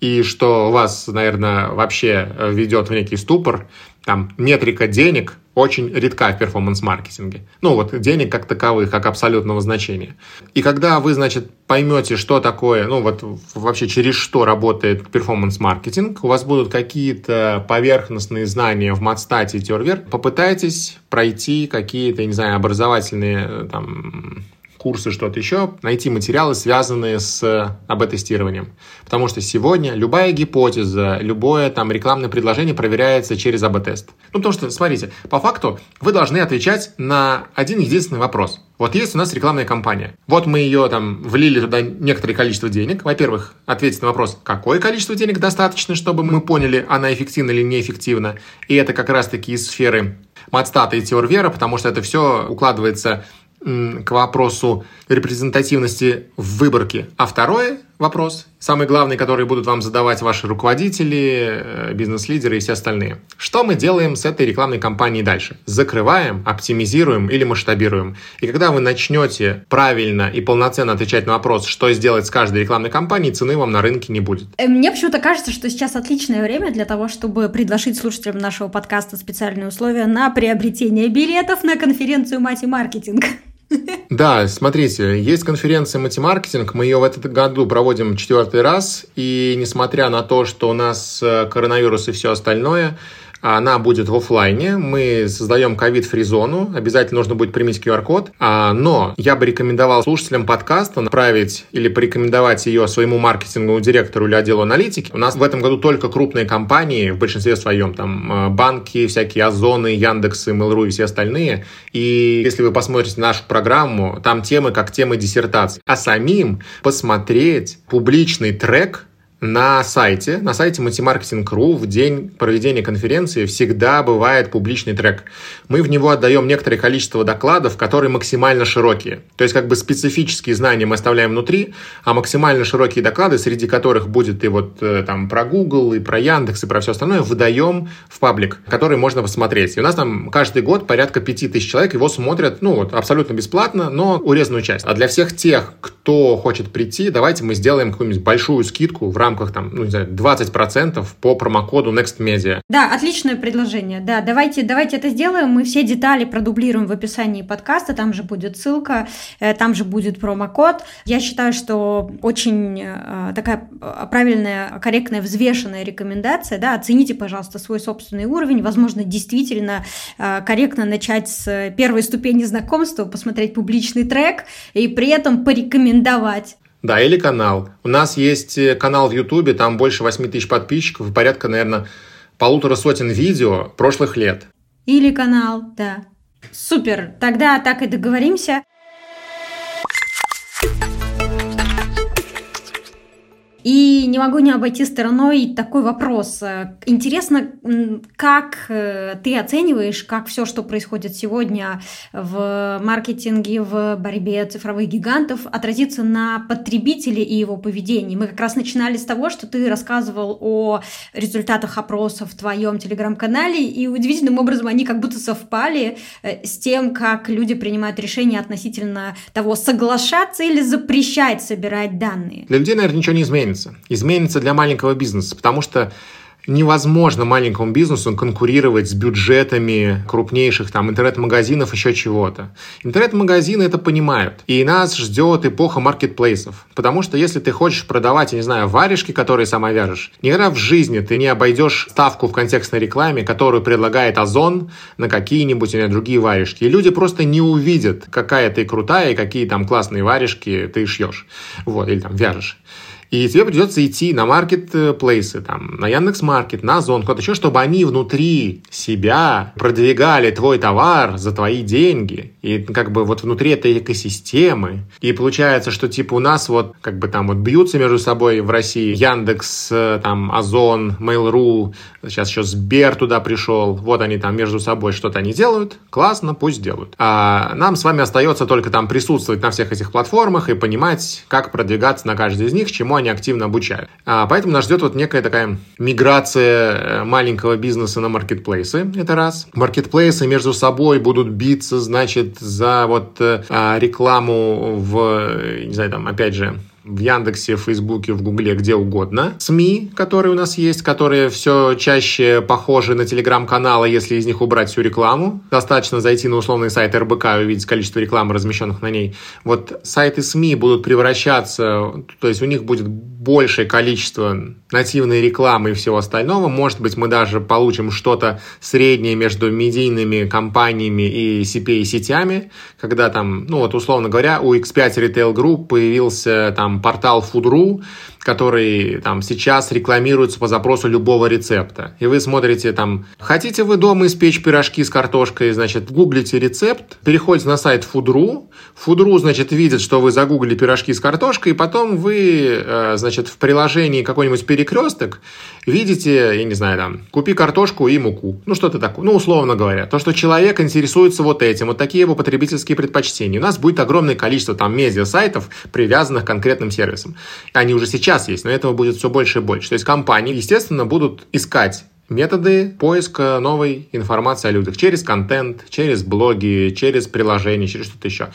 и что вас, наверное, вообще ведет в некий ступор, там метрика денег очень редка в перформанс-маркетинге. Ну вот денег как таковых, как абсолютного значения. И когда вы, значит, поймете, что такое, ну вот вообще через что работает перформанс-маркетинг, у вас будут какие-то поверхностные знания в матстате и Тервер, попытайтесь пройти какие-то, не знаю, образовательные там курсы, что-то еще, найти материалы, связанные с АБ-тестированием. Потому что сегодня любая гипотеза, любое там рекламное предложение проверяется через АБ-тест. Ну, потому что, смотрите, по факту вы должны отвечать на один единственный вопрос. Вот есть у нас рекламная кампания. Вот мы ее там влили туда некоторое количество денег. Во-первых, ответить на вопрос, какое количество денег достаточно, чтобы мы поняли, она эффективна или неэффективна. И это как раз-таки из сферы Матстата и Теорвера, потому что это все укладывается к вопросу репрезентативности в выборке. А второй вопрос, самый главный, который будут вам задавать ваши руководители, э, бизнес-лидеры и все остальные. Что мы делаем с этой рекламной кампанией дальше? Закрываем, оптимизируем или масштабируем? И когда вы начнете правильно и полноценно отвечать на вопрос, что сделать с каждой рекламной кампанией, цены вам на рынке не будет. Э, мне почему-то кажется, что сейчас отличное время для того, чтобы предложить слушателям нашего подкаста специальные условия на приобретение билетов на конференцию «Мать и маркетинг». Да, смотрите, есть конференция «Матемаркетинг», мы ее в этот году проводим четвертый раз, и несмотря на то, что у нас э, коронавирус и все остальное, она будет в офлайне. Мы создаем ковид-фри. Обязательно нужно будет применить QR-код. А, но я бы рекомендовал слушателям подкаста направить или порекомендовать ее своему маркетинговому директору или отделу аналитики. У нас в этом году только крупные компании, в большинстве своем, там э, банки, всякие Озоны, Яндексы, Mail.ru и все остальные. И если вы посмотрите нашу программу, там темы как темы диссертации. А самим посмотреть публичный трек на сайте, на сайте Multimarketing.ru в день проведения конференции всегда бывает публичный трек. Мы в него отдаем некоторое количество докладов, которые максимально широкие. То есть как бы специфические знания мы оставляем внутри, а максимально широкие доклады, среди которых будет и вот э, там про Google, и про Яндекс, и про все остальное, выдаем в паблик, который можно посмотреть. И у нас там каждый год порядка 5000 человек его смотрят, ну вот абсолютно бесплатно, но урезанную часть. А для всех тех, кто кто хочет прийти, давайте мы сделаем какую-нибудь большую скидку в рамках там, ну, не знаю, 20% по промокоду NextMedia. Да, отличное предложение. Да, давайте, давайте это сделаем. Мы все детали продублируем в описании подкаста. Там же будет ссылка, э, там же будет промокод. Я считаю, что очень э, такая э, правильная, корректная, взвешенная рекомендация. Да, оцените, пожалуйста, свой собственный уровень. Возможно, действительно корректно начать с первой ступени знакомства, посмотреть публичный трек и при этом порекомендовать да, или канал. У нас есть канал в Ютубе, там больше 8 тысяч подписчиков и порядка, наверное, полутора сотен видео прошлых лет. Или канал, да. Супер, тогда так и договоримся. И не могу не обойти стороной такой вопрос. Интересно, как э, ты оцениваешь, как все, что происходит сегодня в маркетинге, в борьбе цифровых гигантов, отразится на потребителе и его поведении? Мы как раз начинали с того, что ты рассказывал о результатах опросов в твоем телеграм-канале, и удивительным образом они как будто совпали э, с тем, как люди принимают решения относительно того, соглашаться или запрещать собирать данные. Для людей, наверное, ничего не изменится изменится. Изменится для маленького бизнеса, потому что невозможно маленькому бизнесу конкурировать с бюджетами крупнейших там интернет-магазинов, еще чего-то. Интернет-магазины это понимают. И нас ждет эпоха маркетплейсов. Потому что если ты хочешь продавать, я не знаю, варежки, которые сама вяжешь, никогда в жизни ты не обойдешь ставку в контекстной рекламе, которую предлагает Озон на какие-нибудь или другие варежки. И люди просто не увидят, какая ты крутая и какие там классные варежки ты шьешь. Вот, или там вяжешь. И тебе придется идти на маркетплейсы, там, на Яндекс.Маркет, на Озон, куда-то еще, чтобы они внутри себя продвигали твой товар за твои деньги. И как бы вот внутри этой экосистемы. И получается, что типа у нас вот как бы там вот бьются между собой в России Яндекс, там Озон, Mail.ru, сейчас еще Сбер туда пришел. Вот они там между собой что-то они делают. Классно, пусть делают. А нам с вами остается только там присутствовать на всех этих платформах и понимать, как продвигаться на каждой из них, чему они активно обучают. А, поэтому нас ждет вот некая такая миграция э, маленького бизнеса на маркетплейсы. Это раз. Маркетплейсы между собой будут биться, значит, за вот э, а, рекламу в, не знаю, там, опять же, в Яндексе, в Фейсбуке, в Гугле, где угодно. СМИ, которые у нас есть, которые все чаще похожи на телеграм-каналы, если из них убрать всю рекламу. Достаточно зайти на условный сайт РБК и увидеть количество рекламы, размещенных на ней. Вот сайты СМИ будут превращаться, то есть у них будет большее количество нативной рекламы и всего остального. Может быть, мы даже получим что-то среднее между медийными компаниями и CPA-сетями, когда там, ну вот условно говоря, у X5 Retail Group появился там портал Food.ru, который там сейчас рекламируется по запросу любого рецепта. И вы смотрите там, хотите вы дома испечь пирожки с картошкой, значит, гуглите рецепт, переходите на сайт Food.ru, Food.ru, значит, видит, что вы загуглили пирожки с картошкой, и потом вы, э, значит, в приложении какой-нибудь перекресток видите, я не знаю, там, купи картошку и муку. Ну, что-то такое. Ну, условно говоря. То, что человек интересуется вот этим, вот такие его потребительские предпочтения. У нас будет огромное количество там медиа-сайтов, привязанных к конкретным сервисам. Они уже сейчас сейчас есть, но этого будет все больше и больше. То есть компании, естественно, будут искать методы поиска новой информации о людях через контент, через блоги, через приложения, через что-то еще.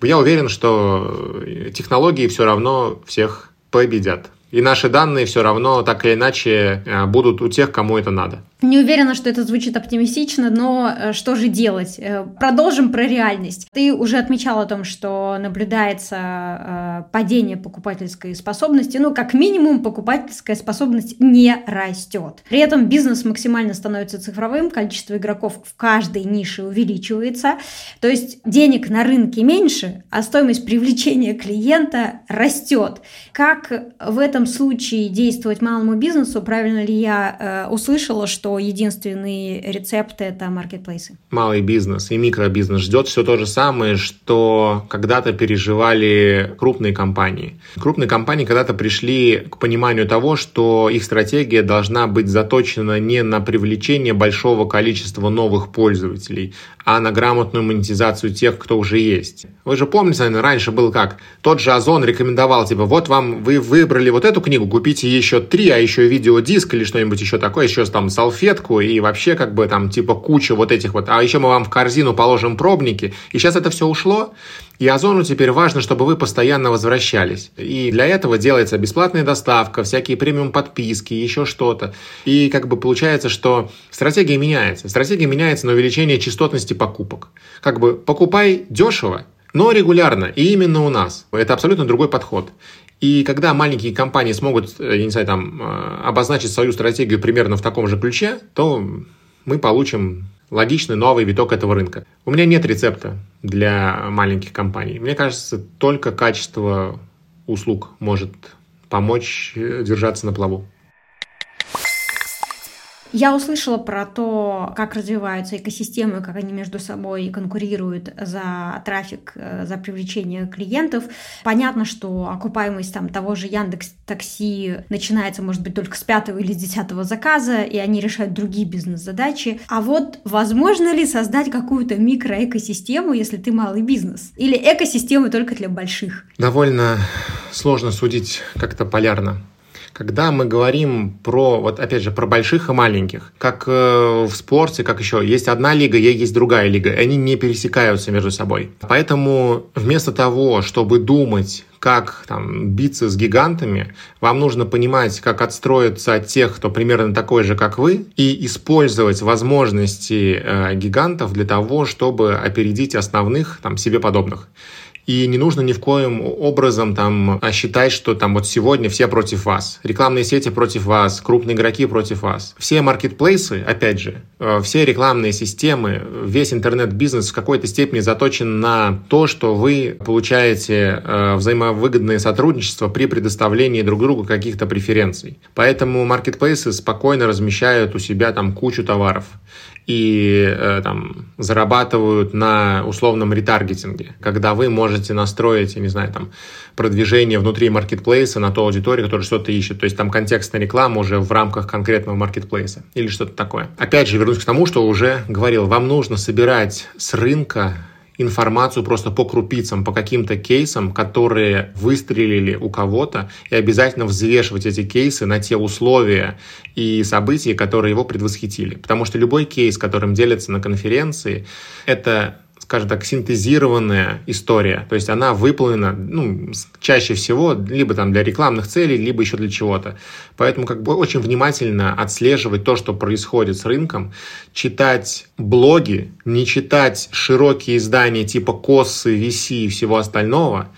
Я уверен, что технологии все равно всех победят. И наши данные все равно так или иначе э, будут у тех, кому это надо. Не уверена, что это звучит оптимистично, но э, что же делать? Э, продолжим про реальность. Ты уже отмечал о том, что наблюдается падение покупательской способности. Ну, как минимум, покупательская способность не растет. При этом бизнес максимально становится цифровым, количество игроков в каждой нише увеличивается. То есть денег на рынке меньше, а стоимость привлечения клиента растет. Как в этом случае действовать малому бизнесу, правильно ли я э, услышала, что единственный рецепт это маркетплейсы? Малый бизнес и микробизнес ждет все то же самое, что когда-то переживали крупные компании. Крупные компании когда-то пришли к пониманию того, что их стратегия должна быть заточена не на привлечение большого количества новых пользователей, а на грамотную монетизацию тех, кто уже есть. Вы же помните, наверное, раньше был как? Тот же Озон рекомендовал, типа, вот вам, вы выбрали вот эту эту книгу, купите еще три, а еще видеодиск или что-нибудь еще такое, еще там салфетку и вообще как бы там типа куча вот этих вот, а еще мы вам в корзину положим пробники. И сейчас это все ушло, и Озону теперь важно, чтобы вы постоянно возвращались. И для этого делается бесплатная доставка, всякие премиум подписки, еще что-то. И как бы получается, что стратегия меняется. Стратегия меняется на увеличение частотности покупок. Как бы покупай дешево, но регулярно, и именно у нас. Это абсолютно другой подход. И когда маленькие компании смогут, э, я не знаю, там, э, обозначить свою стратегию примерно в таком же ключе, то мы получим логичный новый виток этого рынка. У меня нет рецепта для маленьких компаний. Мне кажется, только качество услуг может помочь э, держаться на плаву. Я услышала про то, как развиваются экосистемы, как они между собой конкурируют за трафик, э, за привлечение клиентов. Понятно, что окупаемость там того же Яндекс Такси начинается, может быть, только с пятого или с десятого заказа, и они решают другие бизнес-задачи. А вот возможно ли создать какую-то микроэкосистему, если ты малый бизнес? Или экосистемы только для больших? Довольно сложно судить как-то полярно. Когда мы говорим про, вот опять же, про больших и маленьких, как э, в спорте, как еще, есть одна лига, есть другая лига, они не пересекаются между собой. Поэтому вместо того, чтобы думать, как там, биться с гигантами, вам нужно понимать, как отстроиться от тех, кто примерно такой же, как вы, и использовать возможности э, гигантов для того, чтобы опередить основных там, себе подобных. И не нужно ни в коем образом там а, считать, что там вот сегодня все против вас. Рекламные сети против вас, крупные игроки против вас. Все маркетплейсы, опять же, э, все рекламные системы, весь интернет-бизнес в какой-то степени заточен на то, что вы получаете э, взаимовыгодное сотрудничество при предоставлении друг другу каких-то преференций. Поэтому маркетплейсы спокойно размещают у себя там кучу товаров и э, там, зарабатывают на условном ретаргетинге, когда вы можете настроить, я не знаю, там, продвижение внутри маркетплейса на ту аудиторию, которая что-то ищет. То есть там контекстная реклама уже в рамках конкретного маркетплейса или что-то такое. Опять же, вернусь к тому, что уже говорил, вам нужно собирать с рынка информацию просто по крупицам, по каким-то кейсам, которые выстрелили у кого-то, и обязательно взвешивать эти кейсы на те условия и события, которые его предвосхитили. Потому что любой кейс, которым делятся на конференции, это скажем так, синтезированная история. То есть она выполнена, ну, чаще всего, либо там для рекламных целей, либо еще для чего-то. Поэтому как бы очень внимательно отслеживать то, что происходит с рынком, читать блоги, не читать широкие издания типа Косы, VC и всего остального,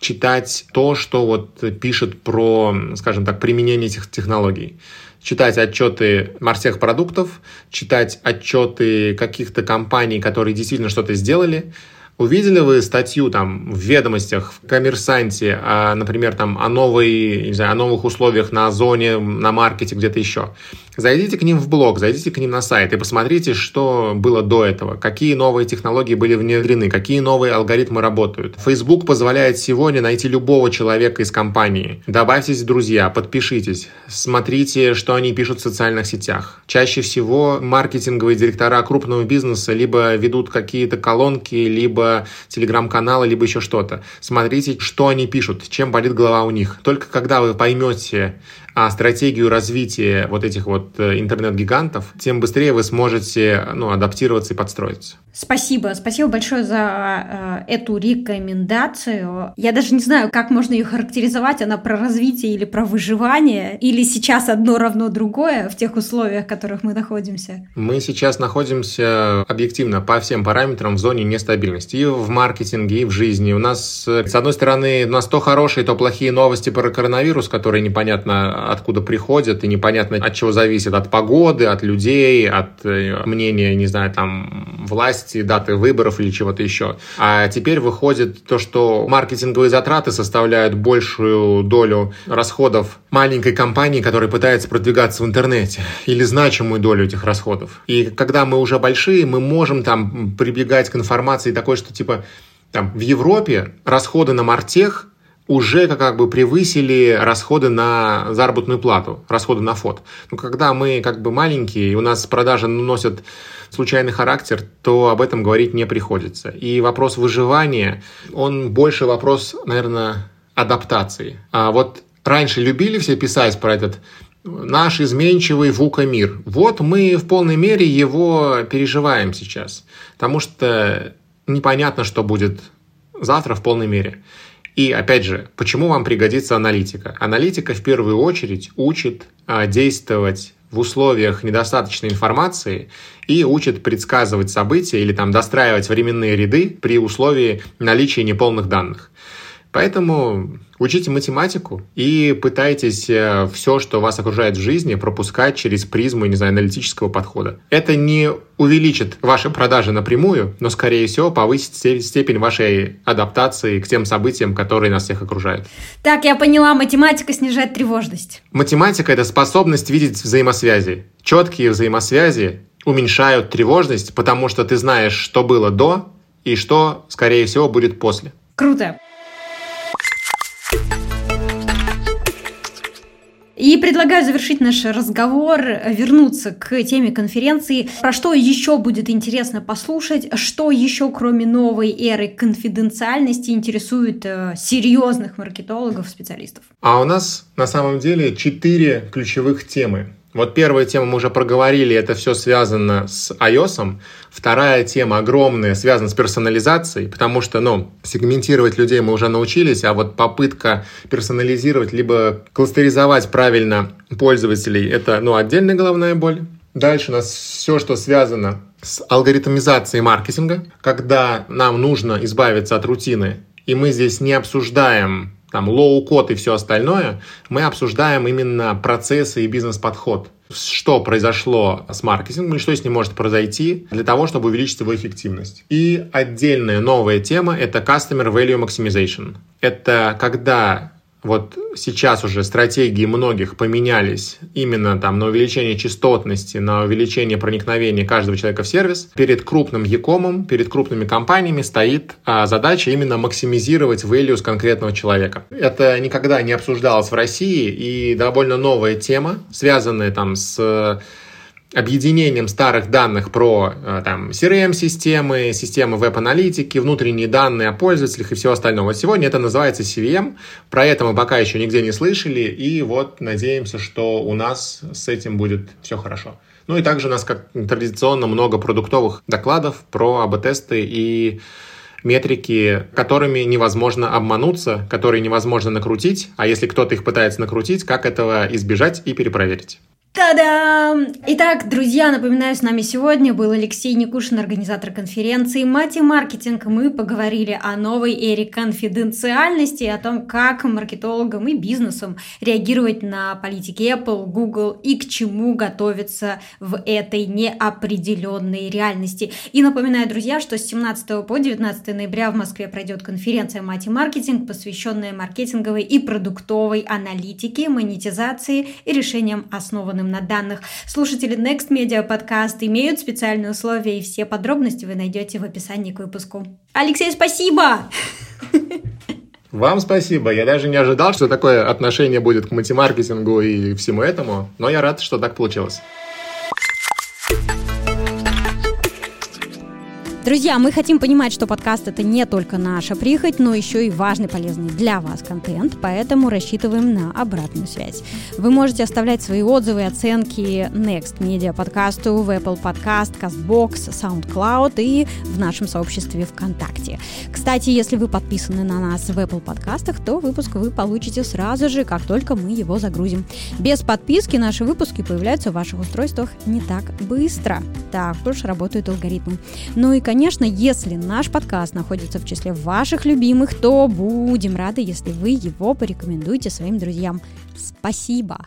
читать то, что вот пишет про, скажем так, применение этих технологий читать отчеты марсех продуктов, читать отчеты каких-то компаний, которые действительно что-то сделали, Увидели вы статью там в ведомостях, в коммерсанте, а, например, там о, новой, не знаю, о новых условиях на Озоне, на маркете, где-то еще? Зайдите к ним в блог, зайдите к ним на сайт и посмотрите, что было до этого, какие новые технологии были внедрены, какие новые алгоритмы работают. Facebook позволяет сегодня найти любого человека из компании. Добавьтесь в друзья, подпишитесь, смотрите, что они пишут в социальных сетях. Чаще всего маркетинговые директора крупного бизнеса либо ведут какие-то колонки, либо телеграм-каналы, либо еще что-то. Смотрите, что они пишут, чем болит голова у них. Только когда вы поймете, а стратегию развития вот этих вот э, интернет-гигантов, тем быстрее вы сможете ну, адаптироваться и подстроиться. Спасибо, спасибо большое за э, эту рекомендацию. Я даже не знаю, как можно ее характеризовать, она про развитие или про выживание, или сейчас одно равно другое в тех условиях, в которых мы находимся. Мы сейчас находимся объективно по всем параметрам в зоне нестабильности и в маркетинге, и в жизни. У нас, э, с одной стороны, у нас то хорошие, то плохие новости про коронавирус, которые непонятно откуда приходят, и непонятно от чего зависит, от погоды, от людей, от э, мнения, не знаю, там, власти, даты выборов или чего-то еще. А теперь выходит то, что маркетинговые затраты составляют большую долю расходов маленькой компании, которая пытается продвигаться в интернете, или значимую долю этих расходов. И когда мы уже большие, мы можем там прибегать к информации такой, что типа там в Европе расходы на мартех уже как бы превысили расходы на заработную плату, расходы на фот. Но когда мы как бы маленькие, и у нас продажи носят случайный характер, то об этом говорить не приходится. И вопрос выживания, он больше вопрос, наверное, адаптации. А вот раньше любили все писать про этот наш изменчивый ВУКа мир. Вот мы в полной мере его переживаем сейчас, потому что непонятно, что будет завтра в полной мере. И опять же, почему вам пригодится аналитика? Аналитика в первую очередь учит а, действовать в условиях недостаточной информации и учит предсказывать события или там достраивать временные ряды при условии наличия неполных данных. Поэтому учите математику и пытайтесь э, все, что вас окружает в жизни, пропускать через призму, не знаю, аналитического подхода. Это не увеличит ваши продажи напрямую, но, скорее всего, повысит степень вашей адаптации к тем событиям, которые нас всех окружают. Так, я поняла, математика снижает тревожность. Математика — это способность видеть взаимосвязи. Четкие взаимосвязи уменьшают тревожность, потому что ты знаешь, что было до и что, скорее всего, будет после. Круто. И предлагаю завершить наш разговор, вернуться к теме конференции. Про что еще будет интересно послушать, что еще кроме новой эры конфиденциальности интересует э, серьезных маркетологов, специалистов. А у нас на самом деле четыре ключевых темы. Вот первая тема мы уже проговорили, это все связано с iOS. Вторая тема огромная, связана с персонализацией, потому что, ну, сегментировать людей мы уже научились, а вот попытка персонализировать, либо кластеризовать правильно пользователей, это, ну, отдельная головная боль. Дальше у нас все, что связано с алгоритмизацией маркетинга, когда нам нужно избавиться от рутины, и мы здесь не обсуждаем там low-code и все остальное, мы обсуждаем именно процессы и бизнес-подход. Что произошло с маркетингом и что с ним может произойти для того, чтобы увеличить его эффективность. И отдельная новая тема – это Customer Value Maximization. Это когда вот сейчас уже стратегии многих поменялись именно там на увеличение частотности, на увеличение проникновения каждого человека в сервис. Перед крупным якомом, перед крупными компаниями стоит а, задача именно максимизировать value с конкретного человека. Это никогда не обсуждалось в России и довольно новая тема, связанная там с объединением старых данных про э, там, CRM-системы, системы веб-аналитики, внутренние данные о пользователях и все остальное. Вот сегодня это называется CVM. Про это мы пока еще нигде не слышали. И вот надеемся, что у нас с этим будет все хорошо. Ну и также у нас, как традиционно, много продуктовых докладов про АБ-тесты и метрики, которыми невозможно обмануться, которые невозможно накрутить, а если кто-то их пытается накрутить, как этого избежать и перепроверить. Та-дам! Итак, друзья, напоминаю, с нами сегодня был Алексей Никушин, организатор конференции «Мати маркетинг». Мы поговорили о новой эре конфиденциальности, о том, как маркетологам и бизнесам реагировать на политики Apple, Google и к чему готовиться в этой неопределенной реальности. И напоминаю, друзья, что с 17 по 19 ноября в Москве пройдет конференция «Мати маркетинг», посвященная маркетинговой и продуктовой аналитике, монетизации и решениям основанным основанным на данных. Слушатели Next Media Podcast имеют специальные условия, и все подробности вы найдете в описании к выпуску. Алексей, спасибо! Вам спасибо. Я даже не ожидал, что такое отношение будет к мультимаркетингу и всему этому, но я рад, что так получилось. Друзья, мы хотим понимать, что подкаст это не только наша прихоть, но еще и важный, полезный для вас контент, поэтому рассчитываем на обратную связь. Вы можете оставлять свои отзывы и оценки Next Media подкасту в Apple Podcast, CastBox, SoundCloud и в нашем сообществе ВКонтакте. Кстати, если вы подписаны на нас в Apple подкастах, то выпуск вы получите сразу же, как только мы его загрузим. Без подписки наши выпуски появляются в ваших устройствах не так быстро. Так уж работают алгоритмы. Ну и, конечно, если наш подкаст находится в числе ваших любимых, то будем рады, если вы его порекомендуете своим друзьям. Спасибо!